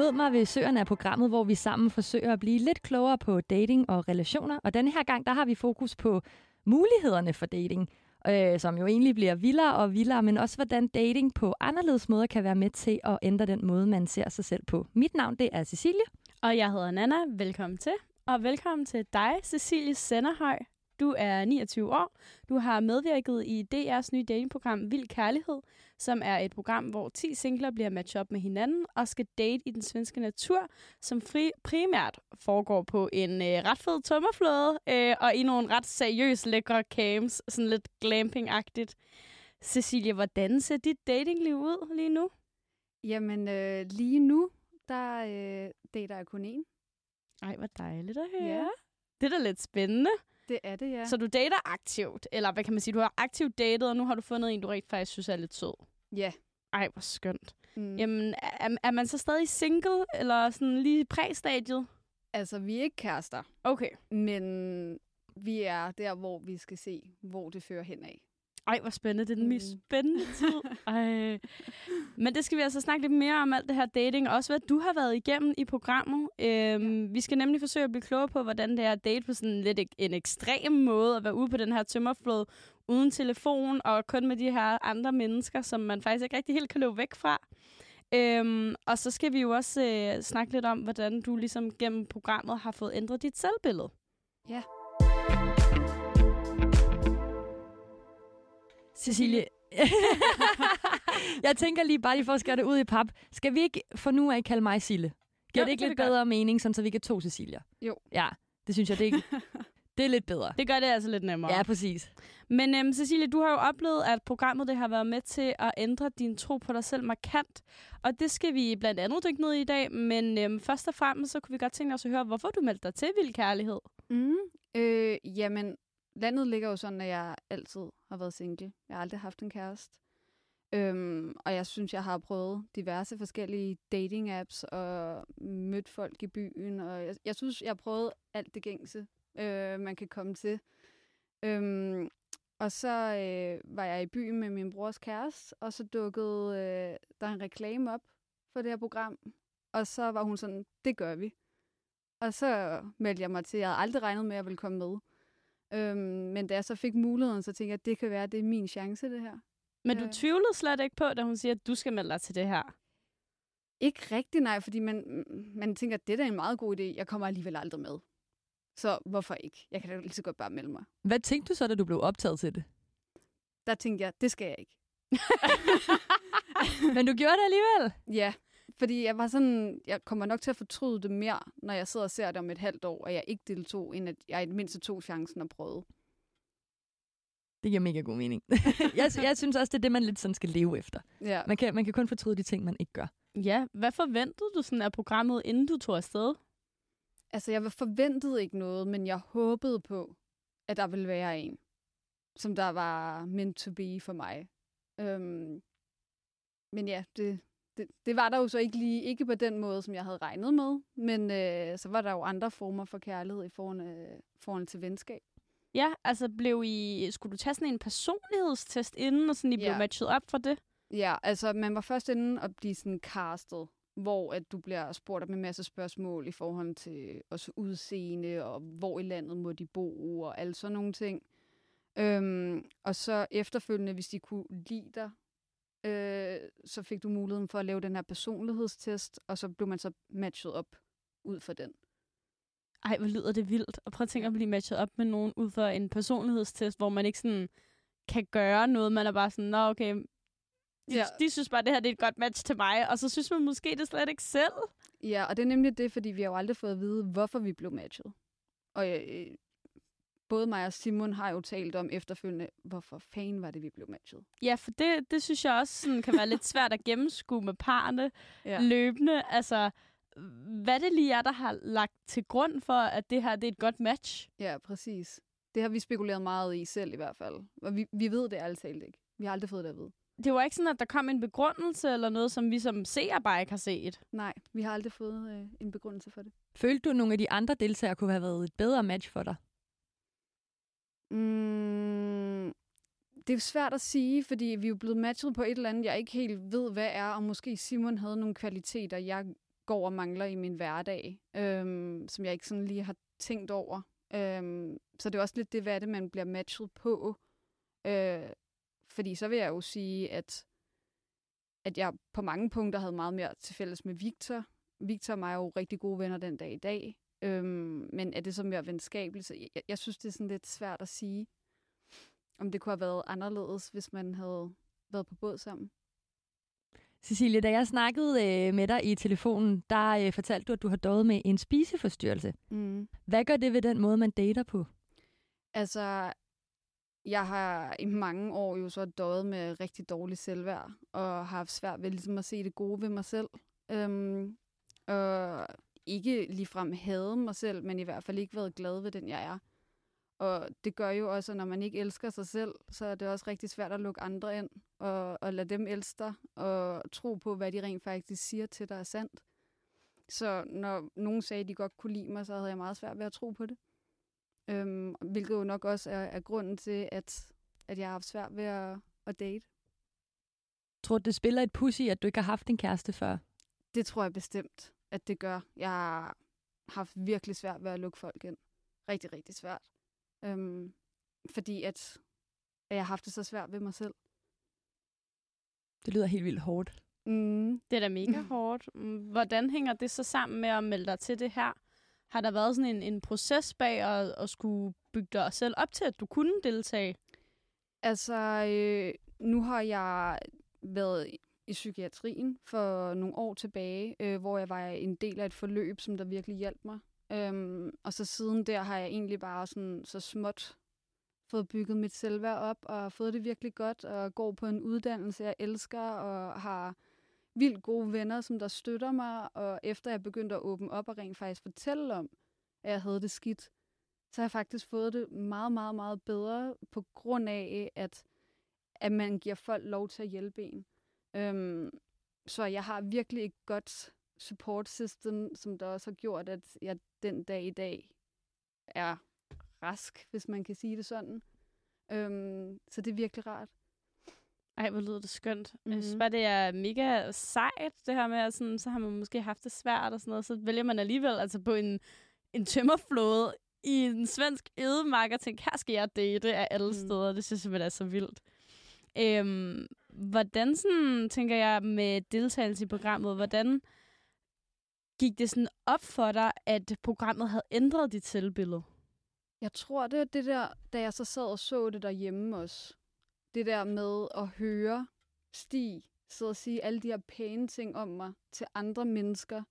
Mød mig ved søerne af programmet, hvor vi sammen forsøger at blive lidt klogere på dating og relationer. Og denne her gang, der har vi fokus på mulighederne for dating, øh, som jo egentlig bliver vildere og vildere, men også hvordan dating på anderledes måder kan være med til at ændre den måde, man ser sig selv på. Mit navn, det er Cecilie. Og jeg hedder Nana. Velkommen til. Og velkommen til dig, Cecilie Senderhøj. Du er 29 år. Du har medvirket i DR's nye datingprogram Vild Kærlighed, som er et program, hvor 10 singler bliver matchet op med hinanden og skal date i den svenske natur, som fri primært foregår på en øh, ret fed tømmerflåde øh, og i nogle ret seriøse lækre camps, sådan lidt glamping-agtigt. Cecilie, hvordan ser dit datingliv ud lige nu? Jamen, øh, lige nu, der øh, dater jeg kun én. Ej, hvor dejligt at høre. Ja. Det er da lidt spændende. Det er det, ja. Så du dater aktivt, eller hvad kan man sige, du har aktivt datet, og nu har du fundet en, du rigtig faktisk synes er lidt sød. Ja. Ej, hvor skønt. Mm. Jamen, er, er man så stadig single, eller sådan lige præstadiet? Altså, vi er ikke kærester, Okay. men vi er der, hvor vi skal se, hvor det fører hen af. Ej, hvor spændende. Det er den mest Mm. spændende tid. Ej. Men det skal vi altså snakke lidt mere om alt det her dating, og også hvad du har været igennem i programmet. Øhm, ja. Vi skal nemlig forsøge at blive klogere på, hvordan det er at date på sådan lidt en ekstrem måde, at være ude på den her tømmerflod uden telefon, og kun med de her andre mennesker, som man faktisk ikke rigtig helt kan løbe væk fra. Øhm, og så skal vi jo også øh, snakke lidt om, hvordan du ligesom gennem programmet har fået ændret dit selvbillede. Ja. Cecilie, jeg tænker lige bare lige for at skære det ud i pap. Skal vi ikke for nu af kalde mig Sille? Giver Jo, det ikke det lidt vi bedre mening, sådan, så vi kan to Cecilia? Jo. Ja, det synes jeg, det er, det er lidt bedre. Det gør det altså lidt nemmere. Ja, præcis. Men øhm, Cecilie, du har jo oplevet, at programmet det har været med til at ændre din tro på dig selv markant. Og det skal vi blandt andet dykke ned i i dag. Men øhm, først og fremmest, så kunne vi godt tænke os at høre, hvorfor du meldte dig til Vild Kærlighed. Mm. Øh, jamen, landet ligger jo sådan, at jeg altid har været single. Jeg har aldrig haft en kæreste. Øhm, og jeg synes, jeg har prøvet diverse forskellige dating-apps og mødt folk i byen. Og jeg, jeg synes, jeg har prøvet alt det gængse, øh, man kan komme til. Øhm, og så øh, var jeg i byen med min brors kæreste, og så dukkede øh, der en reklame op for det her program. Og så var hun sådan, det gør vi. Og så meldte jeg mig til. Jeg havde aldrig regnet med, at jeg ville komme med. Øhm, men da jeg så fik muligheden, så tænkte jeg, at det kan være, at det er min chance, det her. Men du Ja. tvivlede slet ikke på, da hun siger, at du skal melde dig til det her. Ikke rigtig nej, fordi man, man tænker, at det er da en meget god idé. Jeg kommer alligevel aldrig med. Så hvorfor ikke? Jeg kan da lige så godt bare melde mig. Hvad tænkte du så, da du blev optaget til det? Der tænkte jeg, det skal jeg ikke. Men du gjorde det alligevel. Ja, fordi jeg var sådan, jeg kommer nok til at fortryde det mere, når jeg sidder og ser det om et halvt år, og jeg ikke deltog, end at jeg i det mindste tog chancen og prøvede. Det giver mega god mening. jeg, jeg synes også, det er det, man lidt sådan skal leve efter. Ja. Man kan, man kan kun fortryde de ting, man ikke gør. Ja, hvad forventede du sådan af programmet, inden du tog afsted? Altså, jeg forventede ikke noget, men jeg håbede på, at der ville være en, som der var meant to be for mig. Øhm, men ja, det, det, det var der jo så ikke lige, ikke på den måde, som jeg havde regnet med, men øh, så var der jo andre former for kærlighed i forhold, øh, forhold til venskab. Ja, altså blev I, skulle du tage sådan en personlighedstest inden, og sådan I blev Ja. matchet op for det? Ja, altså man var først inde og blive sådan castet, hvor at du bliver spurgt om en masse spørgsmål i forhold til også udseende, og hvor i landet må de bo, og alle sådan nogle ting. Øhm, og så efterfølgende, hvis de kunne lide dig, øh, så fik du muligheden for at lave den her personlighedstest, og så blev man så matchet op ud for den. Ej, hvor lyder det vildt. Og prøv at tænke at blive matchet op med nogen ud for en personlighedstest, hvor man ikke sådan kan gøre noget. Man er bare sådan, nå okay, de, Ja. de synes bare, at det her det er et godt match til mig. Og så synes man måske det slet ikke selv. Ja, og det er nemlig det, fordi vi har jo aldrig fået at vide, hvorfor vi blev matchet. Og øh, både mig og Simon har jo talt om efterfølgende, hvorfor fanden var det, vi blev matchet. Ja, for det, det synes jeg også sådan, kan være lidt svært at gennemskue med parerne Ja. løbende. Altså, hvad det lige er, der har lagt til grund for, at det her det er et godt match? Ja, præcis. Det har vi spekuleret meget i selv i hvert fald. Og vi, vi ved det ærligt talt ikke. Vi har aldrig fået det at vide. Det var ikke sådan, at der kom en begrundelse eller noget, som vi som seere bare ikke har set. Nej, vi har aldrig fået øh, en begrundelse for det. Følte du, at nogle af de andre deltagere kunne have været et bedre match for dig? Mm, det er svært at sige, fordi vi er jo blevet matchet på et eller andet, jeg ikke helt ved, hvad er, og måske Simon havde nogle kvaliteter, jeg går og mangler i min hverdag, øhm, som jeg ikke sådan lige har tænkt over. Øhm, så det er også lidt det, hvad er det, man bliver matchet på. Øh, fordi så vil jeg jo sige, at, at jeg på mange punkter havde meget mere til fælles med Victor. Victor og mig er jo rigtig gode venner den dag i dag. Øhm, men er det så mere venskabeligt? Så jeg, jeg synes, det er sådan lidt svært at sige, om det kunne have været anderledes, hvis man havde været på båd sammen. Cecilie, da jeg snakkede øh, med dig i telefonen, der øh, fortalte du, at du har døjet med en spiseforstyrrelse. Mm. Hvad gør det ved den måde, man dater på? Altså, jeg har i mange år jo så døjet med rigtig dårlig selvværd, og har haft svært ved ligesom at se det gode ved mig selv. Øhm, og ikke ligefrem hade mig selv, men i hvert fald ikke været glad ved den, jeg er. Og det gør jo også, at når man ikke elsker sig selv, så er det også rigtig svært at lukke andre ind, og, og lade dem elske dig, og tro på, hvad de rent faktisk siger til dig er sandt. Så når nogen sagde, at de godt kunne lide mig, så havde jeg meget svært ved at tro på det. Øhm, hvilket jo nok også er, er grunden til, at, at jeg har haft svært ved at, at date. Tror du, det spiller et pussy, at du ikke har haft en kæreste før? Det tror jeg bestemt, at det gør. Jeg har haft virkelig svært ved at lukke folk ind. Rigtig, rigtig svært. Øhm, fordi at, at jeg har haft det så svært ved mig selv. Det lyder helt vildt hårdt. Mm. Det er da mega hårdt. Mm, Hvordan hænger det så sammen med at melde dig til det her? Har der været sådan en, en proces bag at, at skulle bygge dig selv op til, at du kunne deltage? Altså, øh, nu har jeg været i- psykiatrien for nogle år tilbage, øh, hvor jeg var en del af et forløb, som der virkelig hjalp mig. Øhm, og så siden der har jeg egentlig bare sådan så småt fået bygget mit selvværd op, og fået det virkelig godt, og går på en uddannelse, jeg elsker, og har vildt gode venner, som der støtter mig, og efter jeg begyndte at åbne op og rent faktisk fortælle om, at jeg havde det skidt, så har jeg faktisk fået det meget, meget, meget bedre på grund af, at, at man giver folk lov til at hjælpe en. Øhm, så jeg har virkelig et godt support system, som der også har gjort, at jeg den dag i dag er rask, hvis man kan sige det sådan. Øhm, så det er virkelig rart. Ej, hvor lyder det skønt. Mm-hmm. Jeg synes Mhm. bare, det er mega sejt, det her med, at sådan, så har man måske haft det svært og sådan noget, så vælger man alligevel altså på en, en tømmerflåde i en svensk edemark og tænker, her skal jeg date af alle Mm. steder. Det synes jeg simpelthen er så vildt. Øhm, hvordan sådan, tænker jeg, med deltagelse i programmet, hvordan gik det sådan op for dig, at programmet havde ændret dit selvbillede? Jeg tror, det er det der, da jeg så sad og så det derhjemme også. Det der med at høre Stig sidde og sige alle de her pæne ting om mig til andre mennesker,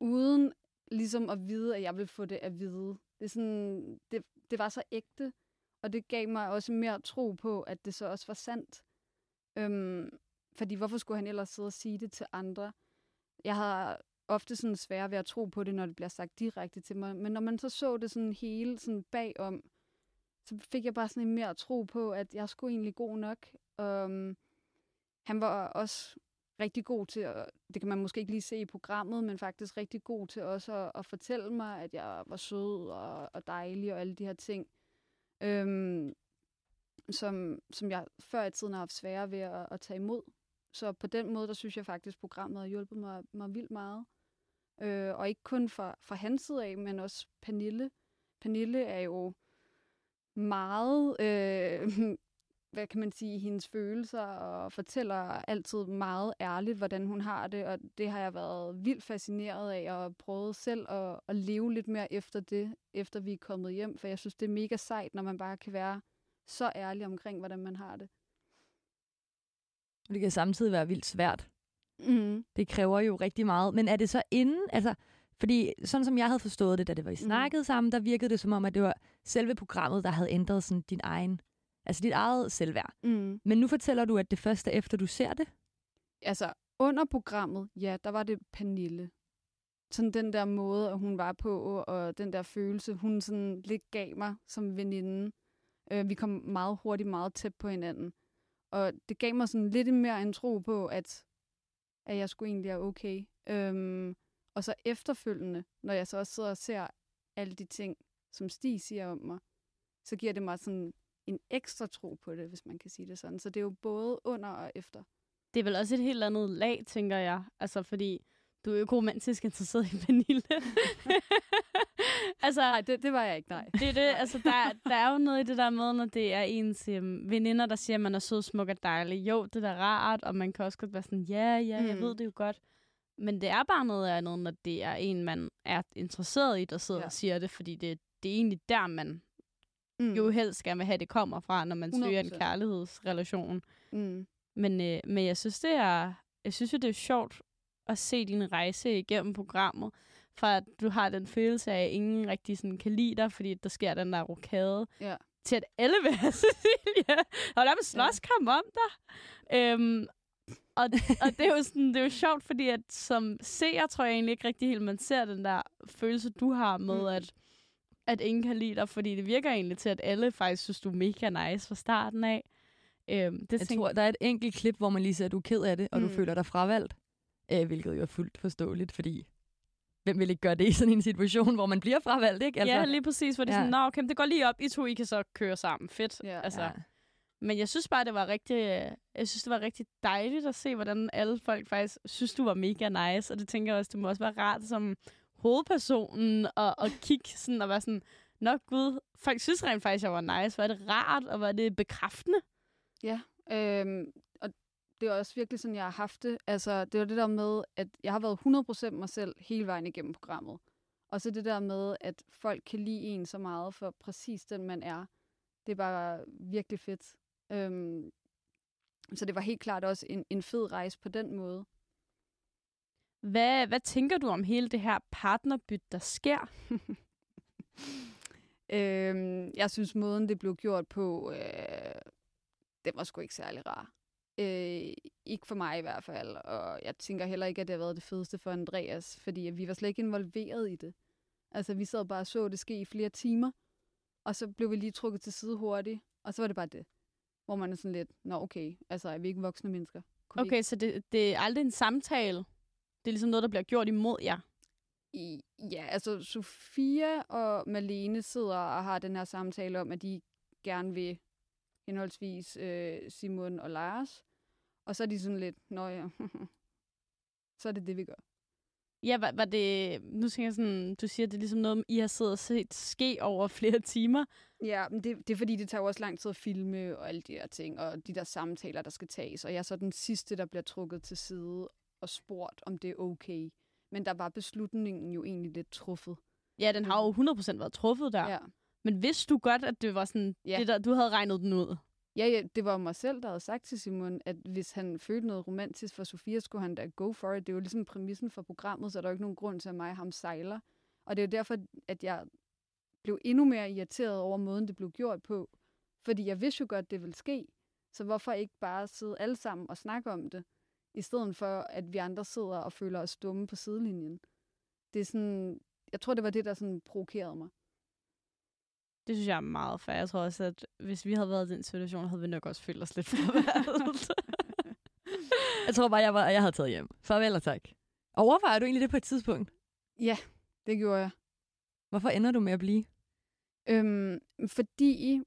uden ligesom at vide, at jeg vil få det at vide. Det, er sådan, det, det var så ægte, og det gav mig også mere tro på, at det så også var sandt. Øhm, fordi hvorfor skulle han ellers sidde og sige det til andre? Jeg har ofte sådan svært ved at tro på det, når det bliver sagt direkte til mig. Men når man så så det sådan hele sådan bagom, så fik jeg bare sådan en mere tro på, at jeg skulle egentlig god nok. Um, han var også rigtig god til, at, det kan man måske ikke lige se i programmet, men faktisk rigtig god til også at, at fortælle mig, at jeg var sød og, og dejlig og alle de her ting. Um, som, som jeg før i tiden har haft svære ved at, at tage imod. Så på den måde, der synes jeg faktisk, programmet har hjulpet mig, mig vildt meget. Øh, og ikke kun fra, fra hans side af, men også Pernille. Pernille er jo meget, øh, hvad kan man sige, hendes følelser, og fortæller altid meget ærligt, hvordan hun har det, og det har jeg været vildt fascineret af, og prøvet selv at, at leve lidt mere efter det, efter vi er kommet hjem, for jeg synes, det er mega sejt, når man bare kan være så ærlig omkring, hvordan man har det. Det kan samtidig være vildt svært. Mm. Det kræver jo rigtig meget. Men er det så inden, altså, fordi sådan som jeg havde forstået det, da det var i snakket mm. sammen, der virkede det som om, at det var selve programmet, der havde ændret sådan din egen, altså dit eget selvværd. Mm. Men nu fortæller du, at det første efter du ser det. Altså, under programmet, ja, der var det Pernille. Sådan den der måde, at hun var på, og den der følelse, hun sådan lidt gav mig som veninde. Øh, vi kom meget hurtigt meget tæt på hinanden. Og det gav mig sådan lidt mere en tro på, at, at jeg skulle egentlig er okay. Øhm, og så efterfølgende, når jeg så også sidder og ser alle de ting, som Stig siger om mig, så giver det mig sådan en ekstra tro på det, hvis man kan sige det sådan. Så det er jo både under og efter. Det er vel også et helt andet lag, tænker jeg. Altså, fordi du er jo ikke romantisk interesseret i Pernille. altså, Nej, det, det var jeg ikke, nej. det er det. Altså, der, der er jo noget i det der med, når det er ens øhm, veninder, der siger, at man er sød, smuk og dejlig. Jo, det er da rart, og man kan også godt være sådan, ja, ja, jeg Mm. ved det jo godt. Men det er bare noget andet, når det er en, man er interesseret i, der sidder ja. Og siger det, fordi det, det er egentlig der, man Mm. jo helst gerne vil have, det kommer fra, når man søger en 100%. kærlighedsrelation. Mm. Men, øh, men jeg synes, det er, jeg synes jo, det er sjovt at se din rejse igennem programmet, for at du har den følelse af, at ingen rigtig sådan kan lide dig, fordi der sker den der rokade, Ja. til at alle vil have Cecilia. Og der er slåskamp om dig. Øhm, og, og det er jo sådan, det er jo sjovt, fordi at som seer tror jeg egentlig ikke rigtig helt, man ser den der følelse, du har med, Mm. at, at ingen kan lide dig, fordi det virker egentlig til, at alle faktisk synes, du er mega nice fra starten af. Øhm, det Jeg tænker- tror, der er et enkelt klip, hvor man lige ser, at du er ked af det, og mm. du føler dig fravalgt. Øh, hvilket jo er fuldt forståeligt, fordi hvem vil ikke gøre det i sådan en situation, hvor man bliver fravalgt, ikke? Altså, ja, lige præcis, hvor det er Ja. sådan, Nå, okay, det går lige op, I to, I kan så køre sammen. Fedt. Ja. altså, ja. Men jeg synes bare, det var rigtig, øh, jeg synes, det var rigtig dejligt at se, hvordan alle folk faktisk synes, du var mega nice. Og det tænker jeg også, det må også være rart som hovedpersonen at, at kigge sådan og være sådan, Nå gud, folk synes rent faktisk, jeg var nice. Var det rart, og var det bekræftende? Ja, øhm, og det er også virkelig sådan, jeg har haft det. Altså, det var det der med, at jeg har været 100% mig selv hele vejen igennem programmet. Og så det der med, at folk kan lide en så meget for præcis den, man er. Det er bare virkelig fedt. Øhm, så det var helt klart også en, en fed rejse på den måde. Hvad, hvad tænker du om hele det her partnerbyt, der sker? øhm, jeg synes, måden det blev gjort på, øh, det var sgu ikke særlig rar. Øh, ikke for mig i hvert fald, og jeg tænker heller ikke, at det har været det fedeste for Andreas, fordi vi var slet ikke involveret i det. Altså, vi sad bare og så det ske i flere timer, og så blev vi lige trukket til side hurtigt, og så var det bare det. Hvor man er sådan lidt, nå okay, altså er vi ikke voksne mennesker? Kunne Okay, så det, det er aldrig en samtale. Det er ligesom noget, der bliver gjort imod jer. I, ja, altså Sofia og Malene sidder og har den her samtale om, at de gerne vil henholdsvis øh, Simon og Lars. Og så er de sådan lidt, nå ja, så er det det, vi gør. Ja, var, var det... Nu tænker jeg sådan, du siger, det er ligesom noget, I har siddet og set ske over flere timer. Ja, men det, det er fordi, det tager jo også lang tid at filme og alle de her ting, og de der samtaler, der skal tages. Og jeg er så den sidste, der bliver trukket til side og spurgt, om det er okay. Men der var beslutningen jo egentlig lidt truffet. Ja, den har jo 100% været truffet der. Ja. Men vidste du godt, at det var sådan, Ja. det der, du havde regnet den ud? Ja, ja, det var mig selv, der havde sagt til Simon, at hvis han følte noget romantisk for Sofia, skulle han da go for it. Det er jo ligesom præmissen for programmet, så der er jo ikke nogen grund til, at mig og ham sejler. Og det er jo derfor, at jeg blev endnu mere irriteret over måden, det blev gjort på. Fordi jeg vidste jo godt, det ville ske. Så hvorfor ikke bare sidde alle sammen og snakke om det, i stedet for, at vi andre sidder og føler os dumme på sidelinjen. Det er sådan, jeg tror, det var det, der sådan provokerede mig. Det synes jeg er meget fair. Jeg tror også, at hvis vi havde været i den situation, havde vi nok også følt os lidt fravalgt. Jeg tror bare, jeg, var, jeg havde taget hjem. Farvel og tak. Overvejer du egentlig det på et tidspunkt? Ja, det gjorde jeg. Hvorfor ender du med at blive? Øhm, fordi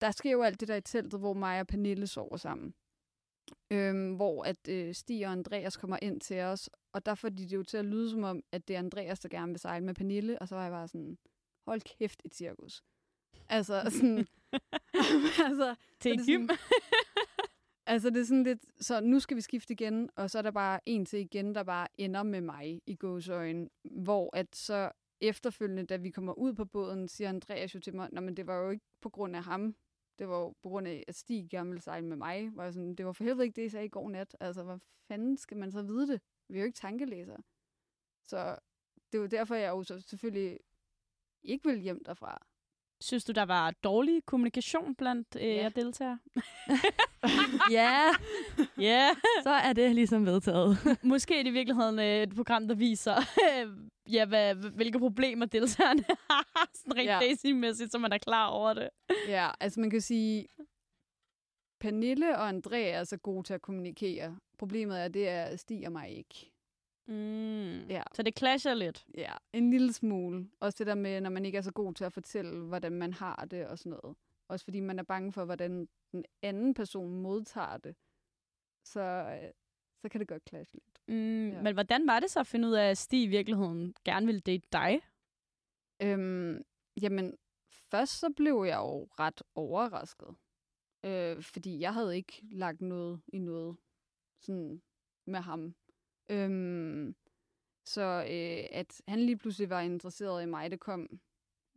der sker jo alt det der i teltet, hvor mig og Pernille sover sammen. Øhm, hvor at øh, Stig og Andreas kommer ind til os, og der får de det jo til at lyde som om, at det er Andreas, der gerne vil sejle med Pernille, og så var jeg bare sådan, hold kæft et cirkus. Altså sådan, altså, Til det gym. sådan- altså det er sådan lidt, så nu skal vi skifte igen, og så er der bare en til igen, der bare ender med mig i gåsøjen, hvor at så efterfølgende, da vi kommer ud på båden, siger Andreas jo til mig, men det var jo ikke på grund af ham, det var jo på grund af, at Stig gerne ville sejle med mig. Var sådan, det var for helvede ikke det, jeg sagde i går nat. Altså, hvad fanden skal man så vide det? Vi er jo ikke tankelæsere. Så det er jo derfor, jeg jo så selvfølgelig ikke vil hjem derfra. Synes du, der var dårlig kommunikation blandt øh, Ja. jer deltagere? Ja, Ja. så er det ligesom vedtaget. Måske er det i virkeligheden øh, et program, der viser, ja, hvad, hvilke problemer deltagerne har, sådan rent Ja. datingmæssigt, så man er klar over det. Ja, altså man kan sige, Pernille og Andreas er gode til at kommunikere. Problemet er, det er Stig og mig ikke. Mm. Ja. Så det clasher lidt. Ja, en lille smule. Også det der med, når man ikke er så god til at fortælle, hvordan man har det og sådan noget. Også fordi man er bange for, hvordan den anden person modtager det. Så, øh, så kan det godt clashe lidt. Mm, Ja. Men hvordan var det så at finde ud af, at Stig i virkeligheden gerne ville date dig? Øhm, jamen, først så blev jeg jo ret overrasket. Øh, fordi jeg havde ikke lagt noget i noget sådan med ham. Øhm, så øh, at han lige pludselig var interesseret i mig, det kom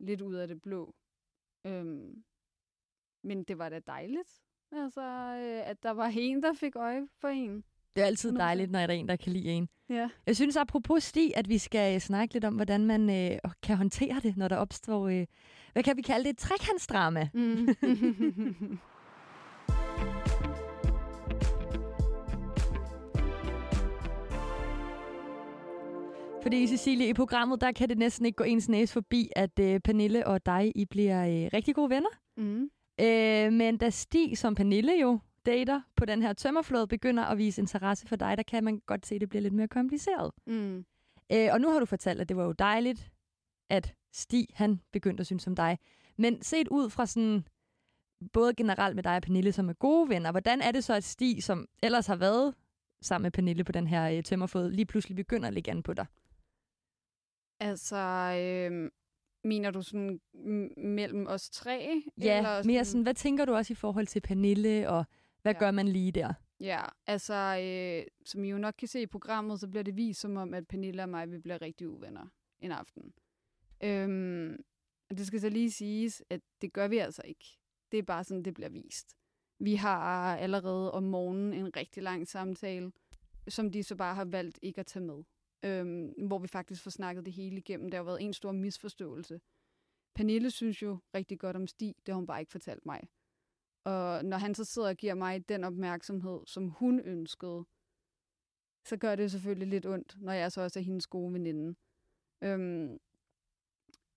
lidt ud af det blå. Øhm, men det var da dejligt, altså, øh, at der var en, der fik øje for en. Det er altid 100%. dejligt, når der er en, der kan lide en. Ja. Jeg synes apropos Stig, at vi skal snakke lidt om, hvordan man øh, kan håndtere det, når der opstår, øh, hvad kan vi kalde det, et trekantsdrama. Mm. Fordi Cecilie, i programmet, der kan det næsten ikke gå ens næse forbi, at øh, Pernille og dig, I bliver øh, rigtig gode venner. mm. Øh, men da Stig, som Pernille jo dater på den her tømmerflåde, begynder at vise interesse for dig, der kan man godt se, at det bliver lidt mere kompliceret. Mm. Øh, og nu har du fortalt, at det var jo dejligt, at Stig, han begyndte at synes om dig. Men set ud fra sådan, både generelt med dig og Pernille, som er gode venner, hvordan er det så, at Stig, som ellers har været sammen med Pernille på den her øh, tømmerflåde, lige pludselig begynder at lægge an på dig? Altså, øh, mener du sådan mellem os tre? Ja, eller mere sådan, hvad tænker du også i forhold til Pernille, og hvad Ja. gør man lige der? Ja, altså, øh, som I jo nok kan se i programmet, så bliver det vist som om, at Pernille og mig, vi bliver rigtig uvenner en aften. Øhm, og det skal så lige siges, at det gør vi altså ikke. Det er bare sådan, det bliver vist. Vi har allerede om morgenen en rigtig lang samtale, som de så bare har valgt ikke at tage med. Øhm, hvor vi faktisk får snakket det hele igennem. Der har været en stor misforståelse. Pernille synes jo rigtig godt om Stig, det har hun bare ikke fortalt mig. Og når han så sidder og giver mig den opmærksomhed, som hun ønskede, så gør det selvfølgelig lidt ondt, når jeg så også er hendes gode veninde. Øhm,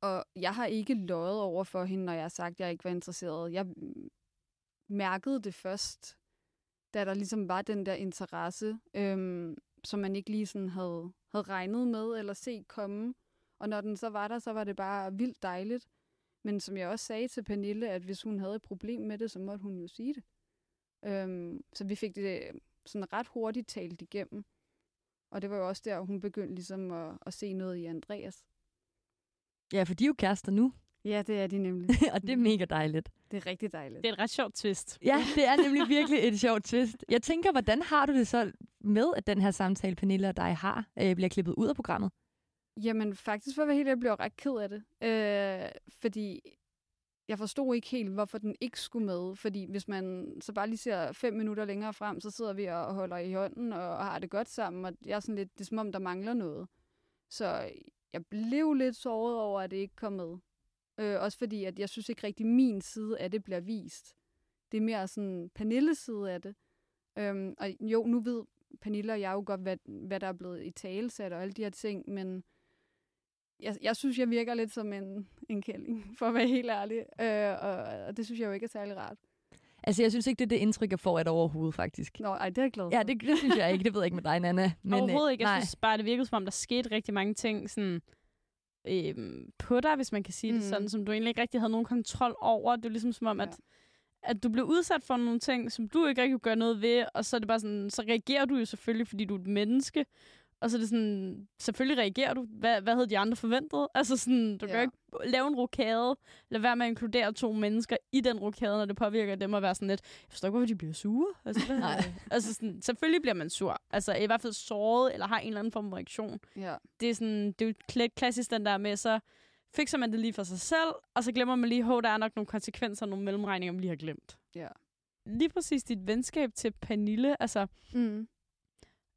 og jeg har ikke løjet over for hende, når jeg har sagt, at jeg ikke var interesseret. Jeg mærkede det først, da der ligesom var den der interesse, øhm, som man ikke lige sådan havde, havde regnet med eller set komme. Og når den så var der, så var det bare vildt dejligt. Men som jeg også sagde til Pernille, at hvis hun havde et problem med det, så måtte hun jo sige det. Øhm, så vi fik det sådan ret hurtigt talt igennem. Og det var jo også der, hun begyndte ligesom at, at se noget i Andreas. Ja, for de er jo kærester nu, Ja, det er de nemlig. og det er mega dejligt. Det er rigtig dejligt. Det er et ret sjovt twist. Ja, det er nemlig virkelig et sjovt twist. Jeg tænker, hvordan har du det så med, at den her samtale, Pernille og dig har, øh, bliver klippet ud af programmet? Jamen faktisk, for at være helt jeg blev ret ked af det. Øh, fordi jeg forstod ikke helt, hvorfor den ikke skulle med. Fordi hvis man så bare lige ser fem minutter længere frem, så sidder vi og holder i hånden og har det godt sammen. Og jeg er sådan lidt, det er som om, der mangler noget. Så jeg blev lidt såret over, at det ikke kom med. Øh, også fordi, at jeg synes ikke rigtig, min side af det bliver vist. Det er mere sådan Pernilles side af det. Øhm, og jo, nu ved Pernille og jeg jo godt, hvad, hvad der er blevet i talesat og alle de her ting, men jeg, jeg synes, jeg virker lidt som en, en kælling, for at være helt ærlig. Øh, og, og det synes jeg jo ikke er særlig rart. Altså, jeg synes ikke, det er det indtryk, jeg får af det overhovedet, faktisk. Nå, ej, det er jeg glad for. Ja, det, det synes jeg ikke. Det ved jeg ikke med dig, Nana. Men, Overhovedet ikke. Jeg nej. synes bare, det virkede som om, der skete rigtig mange ting sådan, øhm, på dig, hvis man kan sige mm. det sådan, som du egentlig ikke rigtig havde nogen kontrol over. Det er ligesom som om, Ja. at, at du blev udsat for nogle ting, som du ikke rigtig kunne gøre noget ved, og så er det bare sådan, så reagerer du jo selvfølgelig, fordi du er et menneske. Og så er det sådan, selvfølgelig reagerer du. Hvad, hvad havde de andre forventet? Altså sådan, du ja. kan ikke lave en rokade. Lad være med at inkludere to mennesker i den rokade, når det påvirker dem at være sådan lidt, jeg forstår ikke, hvorfor de bliver sure. Altså, hvad, Nej. altså sådan, selvfølgelig bliver man sur. Altså i hvert fald såret, eller har en eller anden form for reaktion. Ja. Det er, sådan, det er jo kla- klassisk den der med, så fikser man det lige for sig selv, og så glemmer man lige, at der er nok nogle konsekvenser, nogle mellemregninger, man lige har glemt. Ja. Lige præcis dit venskab til Pernille, altså Mm.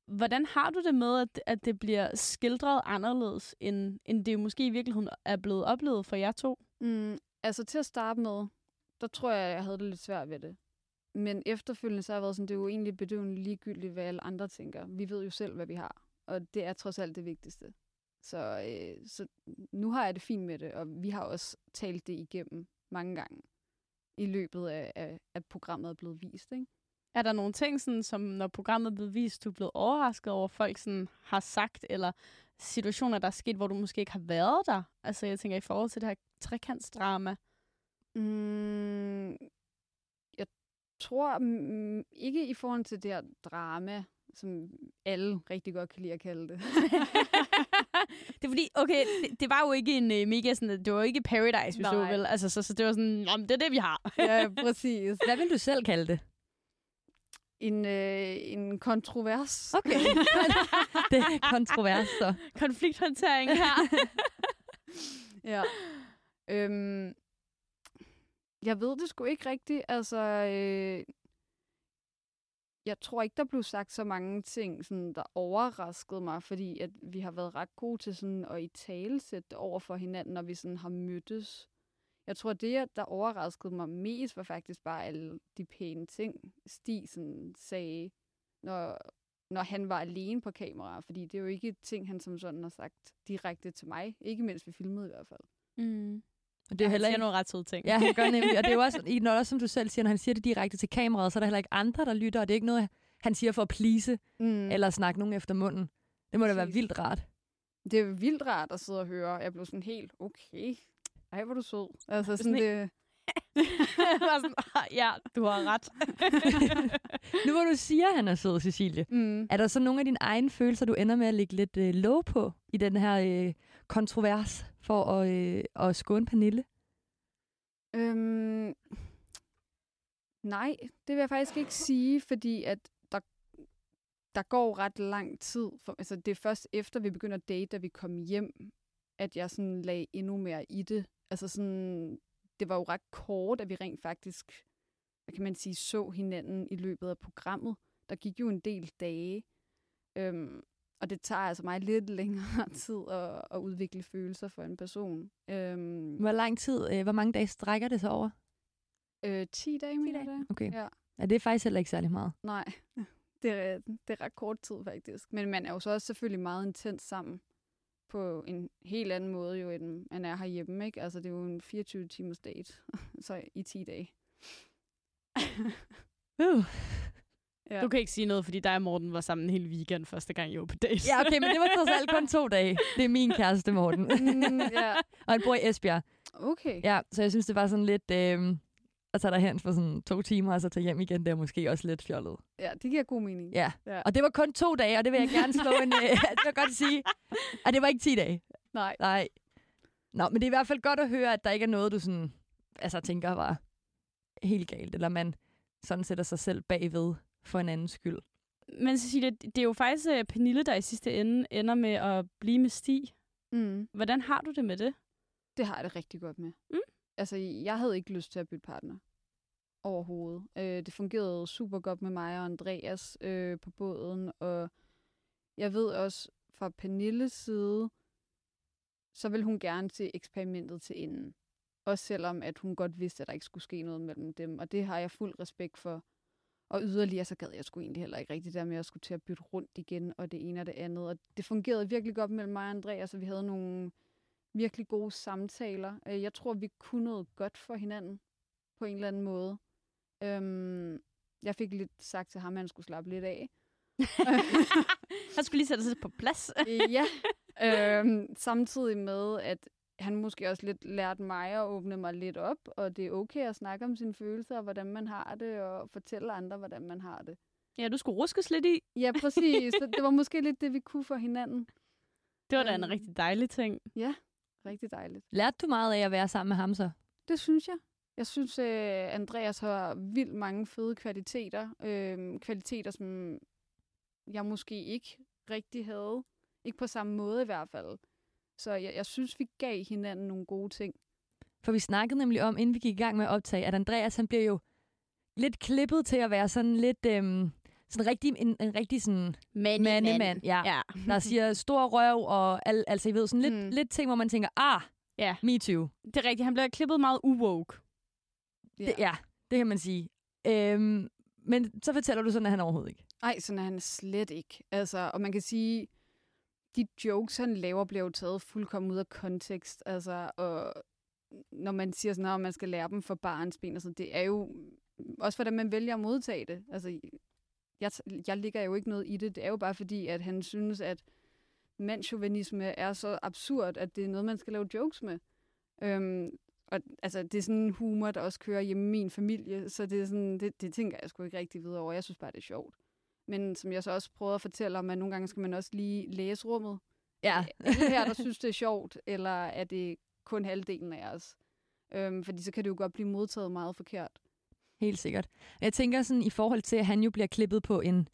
Hvordan har du det med, at, at det bliver skildret anderledes, end, end det jo måske i virkeligheden er blevet oplevet for jer to? Mm. Altså til at starte med, der tror jeg, jeg havde det lidt svært ved det. Men efterfølgende så har jeg været sådan, det er jo egentlig bedøvende ligegyldigt, hvad alle andre tænker. Vi ved jo selv, hvad vi har. Og det er trods alt det vigtigste. Så, øh, så nu har jeg det fint med det, og vi har også talt det igennem mange gange i løbet af, af at programmet er blevet vist. Ikke? Er der nogle ting, sådan, som når programmet er blevet vist, du er blevet overrasket over, folk sådan, har sagt, eller situationer, der er sket, hvor du måske ikke har været der? Altså jeg tænker i forhold til det her trekantsdrama. Mm, jeg tror mm, ikke i forhold til det her drama, som alle rigtig godt kan lide at kalde det. det er fordi, okay, det, det var jo ikke en uh, mega sådan, det var jo ikke Paradise, vi så Nej. vel? Altså, så, så det var sådan, jamen, det er det, vi har. ja, præcis. Hvad vil du selv kalde det? En, øh, en kontrovers. Okay. det er kontrovers, så. Konflikthåndtering her. Ja. Øhm, jeg ved det sgu ikke rigtigt. Altså, øh, jeg tror ikke, der blev sagt så mange ting, sådan, der overraskede mig, fordi at vi har været ret gode til sådan, at i talesætte over for hinanden, når vi sådan har mødtes. Jeg tror, det, der overraskede mig mest, var faktisk bare alle de pæne ting, Stig sådan sagde, når, når han var alene på kamera. Fordi det er jo ikke ting, han som sådan har sagt direkte til mig. Ikke mens vi filmede i hvert fald. Mm. Og det er Han heller siger ikke... nogle ret søde ting. Ja, han gør nemlig. Og det er jo også, i- når også, som du selv siger, når han siger det direkte til kameraet, så er der heller ikke andre, der lytter, og det er ikke noget, han siger for at please, Mm. eller snakke nogen efter munden. Det må da være vildt rart. Det er vildt rart at sidde og høre. Jeg blev sådan helt, okay, ej, hvor du sød. Altså sådan, Sådan det, sådan, "Ah, ja, du har ret. Nu hvor du siger, at han er sød, Cecilie, mm. er der så nogle af dine egne følelser, du ender med at lægge lidt øh, låg på i den her øh, kontrovers for at, øh, at skåne Pernille? Øhm, nej, det vil jeg faktisk ikke sige, fordi at der, der går ret lang tid. For, altså, det er først efter, vi begynder at date, da vi kom hjem, at jeg sådan lagde endnu mere i det. Altså sådan, det var jo ret kort, at vi rent faktisk, hvad kan man sige, så hinanden i løbet af programmet. Der gik jo en del dage. Øhm, og det tager altså mig lidt længere tid at, at udvikle følelser for en person. Øhm, Hvor lang tid, øh, hvor mange dage strækker det sig over? Øh, 10 dage, mener jeg det. Okay. Ja. Ja, det er faktisk heller ikke særlig meget. Nej, det er, det er ret kort tid faktisk. Men man er jo så også selvfølgelig meget intens sammen på en helt anden måde, jo, end man er herhjemme. Ikke? Altså, det er jo en 24-timers date, så i 10 dage. Uh. Ja. Du kan ikke sige noget, fordi dig og Morten var sammen en hel weekend første gang, I var på date. Ja, okay, men det var trods alt kun to dage. Det er min kæreste, Morten. Mm, ja, og han bor i Esbjerg. okay. Ja, så jeg synes, det var sådan lidt... Øh, at tage derhen for sådan to timer, og så tage hjem igen, det er måske også lidt fjollet. Ja, det giver god mening. Ja. Ja. Og det var kun to dage, og det vil jeg gerne slå en... Øh, det vil jeg godt sige. Og det var ikke 10 dage. Nej. Nej. Nå, men det er i hvert fald godt at høre, at der ikke er noget, du sådan, altså, tænker var helt galt, eller man sådan sætter sig selv bagved for en andens skyld. Men Cecilie, det er jo faktisk uh, Pernille, der i sidste ende ender med at blive med Stig. Mm. Hvordan har du det med det? Det har jeg det rigtig godt med. Mm. Altså, jeg havde ikke lyst til at bytte partner overhovedet. Øh, det fungerede super godt med mig og Andreas øh, på båden, og jeg ved også fra Pernilles side, så vil hun gerne se eksperimentet til enden. Også selvom, at hun godt vidste, at der ikke skulle ske noget mellem dem, og det har jeg fuld respekt for. Og yderligere, så gad jeg sgu egentlig heller ikke rigtig der med at skulle til at bytte rundt igen, og det ene og det andet. Og det fungerede virkelig godt mellem mig og Andreas, og vi havde nogle virkelig gode samtaler. Øh, Jeg tror, vi kunne noget godt for hinanden på en eller anden måde. Øhm, jeg fik lidt sagt til ham, at han skulle slappe lidt af. Han skulle lige sætte sig på plads. Ja, øhm, samtidig med, at han måske også lidt lærte mig at åbne mig lidt op, og det er okay at snakke om sine følelser, og hvordan man har det, og fortælle andre, hvordan man har det. ja, du skulle ruskes lidt i. Ja, præcis. Så det var måske lidt det, vi kunne for hinanden. Det var da en Øhm. rigtig dejlig ting. Rigtig dejligt. Lærte du meget af at være sammen med ham så? Det synes jeg. Jeg synes, øh, Andreas har vildt mange fede kvaliteter. Øh, kvaliteter, som jeg måske ikke rigtig havde. Ikke på samme måde i hvert fald. Så jeg, jeg synes, vi gav hinanden nogle gode ting. For vi snakkede nemlig om, inden vi gik i gang med at optage, at Andreas han bliver jo lidt klippet til at være sådan lidt... Øhm, sådan rigtig, en, en rigtig sådan Mand, mandemand, ja. ja. der siger stor røv, og al, altså I ved, sådan lidt, Mm. lidt ting, hvor man tænker, ah, Ja. me too. Det er rigtigt. Han bliver klippet meget uwoke. Ja. Det, ja, det kan man sige. Øhm, men så fortæller du sådan, at han overhovedet ikke. Ej, sådan er han slet ikke. Altså, og man kan sige, de jokes, han laver, bliver jo taget fuldkommen ud af kontekst. Altså, og når man siger sådan, at man skal lære dem for barns ben, altså, det er jo mm, også hvordan man vælger at modtage det. Altså, jeg, jeg ligger jo ikke noget i det. Det er jo bare fordi, at han synes, at mandsjuvenisme er så absurd, at det er noget, man skal lave jokes med. Øhm, og altså, det er sådan en humor, der også kører hjemme i min familie, så det, er sådan, det, det tænker jeg sgu ikke rigtig videre over. Jeg synes bare, det er sjovt. Men som jeg så også prøvede at fortælle om, at nogle gange skal man også lige læse rummet. Ja. Det her, der synes, det er sjovt, eller er det kun halvdelen af os? Øhm, fordi så kan det jo godt blive modtaget meget forkert. Helt sikkert. Jeg tænker sådan i forhold til, at han jo bliver klippet på en,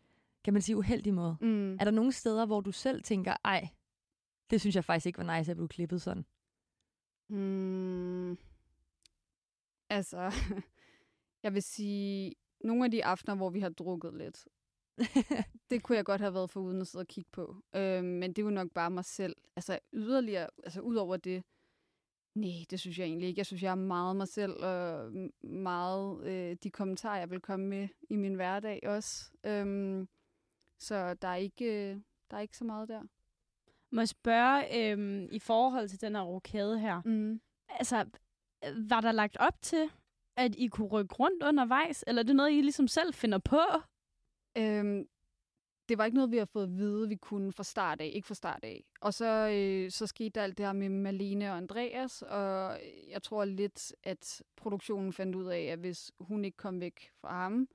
kan man sige, uheldig måde. Mm. Er der nogle steder, hvor du selv tænker, ej, det synes jeg faktisk ikke var nice, at blive klippet sådan? Mm. Altså, jeg vil sige, nogle af de aftener, hvor vi har drukket lidt, det kunne jeg godt have været for uden at sidde og kigge på. Øhm, men det jo nok bare mig selv. Altså yderligere, altså ud over det, nej, det synes jeg egentlig ikke. Jeg synes, jeg er meget mig selv, og meget øh, de kommentarer, jeg vil komme med i min hverdag også. Øhm, så der er, ikke, øh, der er ikke så meget der. Må jeg spørge, øhm, i forhold til den her rokade her, Mm. altså, øh, var der lagt op til, at I kunne rykke rundt undervejs, eller er det noget, I ligesom selv finder på? Øhm, det var ikke noget, vi har fået at vide, vi kunne fra start af. Ikke fra start af. Og så, øh, så skete der alt det her med Malene og Andreas, og jeg tror lidt, at produktionen fandt ud af, at hvis hun ikke kom væk fra ham,